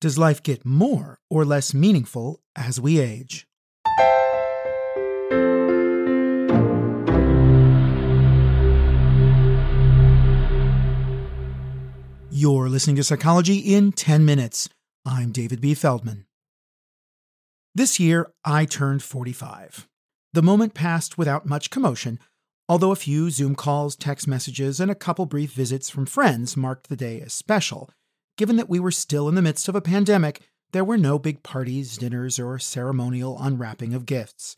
Does life get more or less meaningful as we age? You're listening to Psychology in 10 Minutes. I'm David B. Feldman. This year, I turned 45. The moment passed without much commotion, although a few Zoom calls, text messages, and a couple brief visits from friends marked the day as special. Given that we were still in the midst of a pandemic, there were no big parties, dinners, or ceremonial unwrapping of gifts.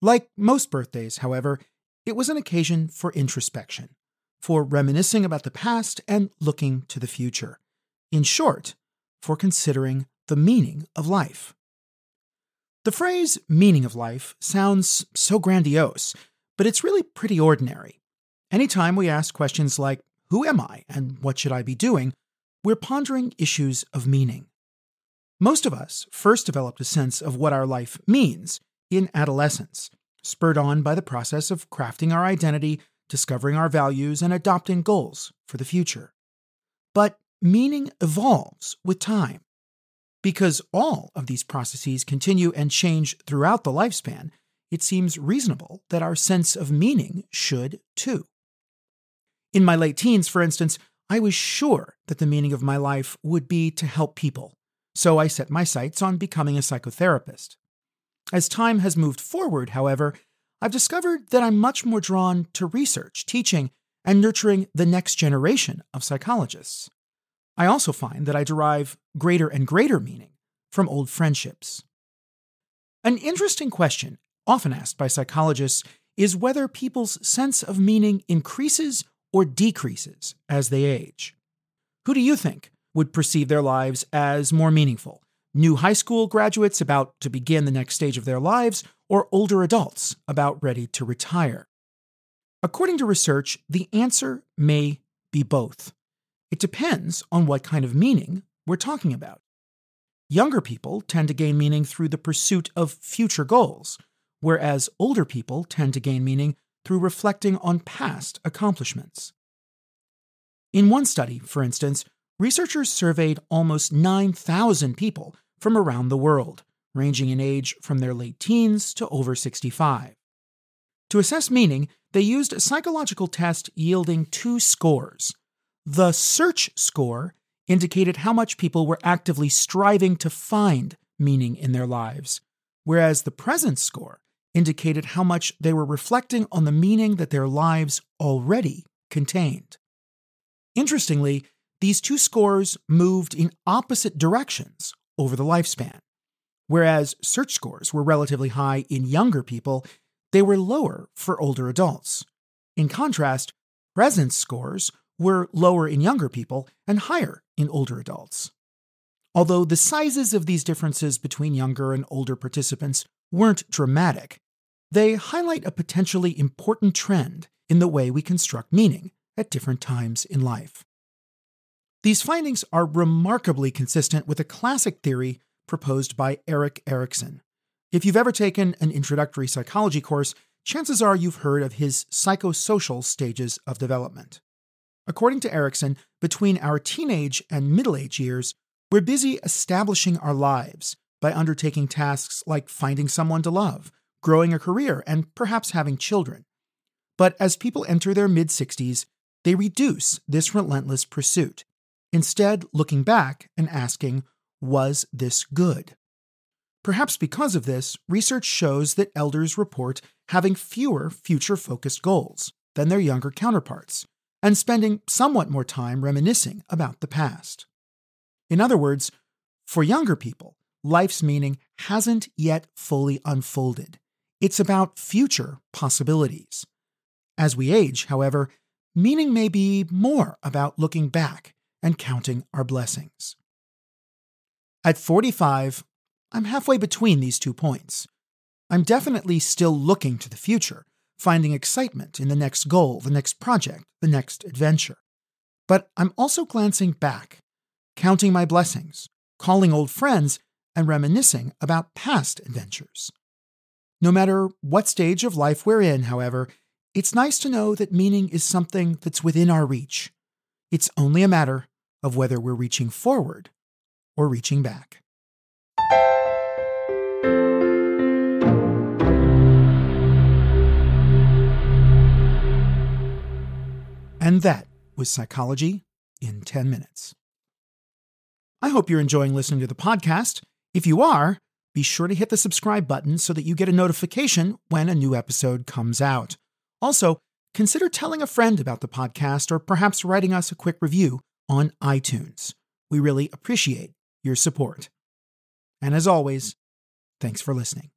Like most birthdays, however, it was an occasion for introspection for reminiscing about the past and looking to the future. In short, for considering the meaning of life. The phrase meaning of life sounds so grandiose, but it's really pretty ordinary. Anytime we ask questions like, Who am I and what should I be doing? We're pondering issues of meaning. Most of us first developed a sense of what our life means in adolescence, spurred on by the process of crafting our identity discovering our values, and adopting goals for the future. But meaning evolves with time. Because all of these processes continue and change throughout the lifespan, it seems reasonable that our sense of meaning should too. In my late teens, for instance, I was sure that the meaning of my life would be to help people, so I set my sights on becoming a psychotherapist. As time has moved forward, however, I've discovered that I'm much more drawn to research, teaching, and nurturing the next generation of psychologists. I also find that I derive greater and greater meaning from old friendships. An interesting question, often asked by psychologists, is whether people's sense of meaning increases or decreases as they age. Who do you think would perceive their lives as more meaningful? New high school graduates about to begin the next stage of their lives, or older adults about ready to retire? According to research, the answer may be both. It depends on what kind of meaning we're talking about. Younger people tend to gain meaning through the pursuit of future goals, whereas older people tend to gain meaning through reflecting on past accomplishments. In one study, for instance, researchers surveyed almost 9,000 people from around the world ranging in age from their late teens to over 65. To assess meaning, they used a psychological test yielding two scores. The search score indicated how much people were actively striving to find meaning in their lives, whereas the presence score indicated how much they were reflecting on the meaning that their lives already contained. Interestingly, these two scores moved in opposite directions over the lifespan. Whereas search scores were relatively high in younger people, they were lower for older adults. In contrast, presence scores were lower in younger people and higher in older adults. Although the sizes of these differences between younger and older participants weren't dramatic, they highlight a potentially important trend in the way we construct meaning at different times in life. These findings are remarkably consistent with a classic theory proposed by Erik Erikson. If you've ever taken an introductory psychology course, chances are you've heard of his psychosocial stages of development. According to Erikson, between our teenage and middle age years, we're busy establishing our lives by undertaking tasks like finding someone to love, growing a career, and perhaps having children. But as people enter their mid 60s, they reduce this relentless pursuit, instead, looking back and asking, was this good? Perhaps because of this, research shows that elders report having fewer future focused goals than their younger counterparts and spending somewhat more time reminiscing about the past. In other words, for younger people, life's meaning hasn't yet fully unfolded. It's about future possibilities. As we age, however, meaning may be more about looking back and counting our blessings. At 45, I'm halfway between these two points. I'm definitely still looking to the future, finding excitement in the next goal, the next project, the next adventure. But I'm also glancing back, counting my blessings, calling old friends, and reminiscing about past adventures. No matter what stage of life we're in, however, it's nice to know that meaning is something that's within our reach. It's only a matter of whether we're reaching forward or reaching back. And that was Psychology in 10 Minutes. I hope you're enjoying listening to the podcast. If you are, be sure to hit the subscribe button so that you get a notification when a new episode comes out. Also, consider telling a friend about the podcast or perhaps writing us a quick review on iTunes. We really appreciate your support. And as always, thanks for listening.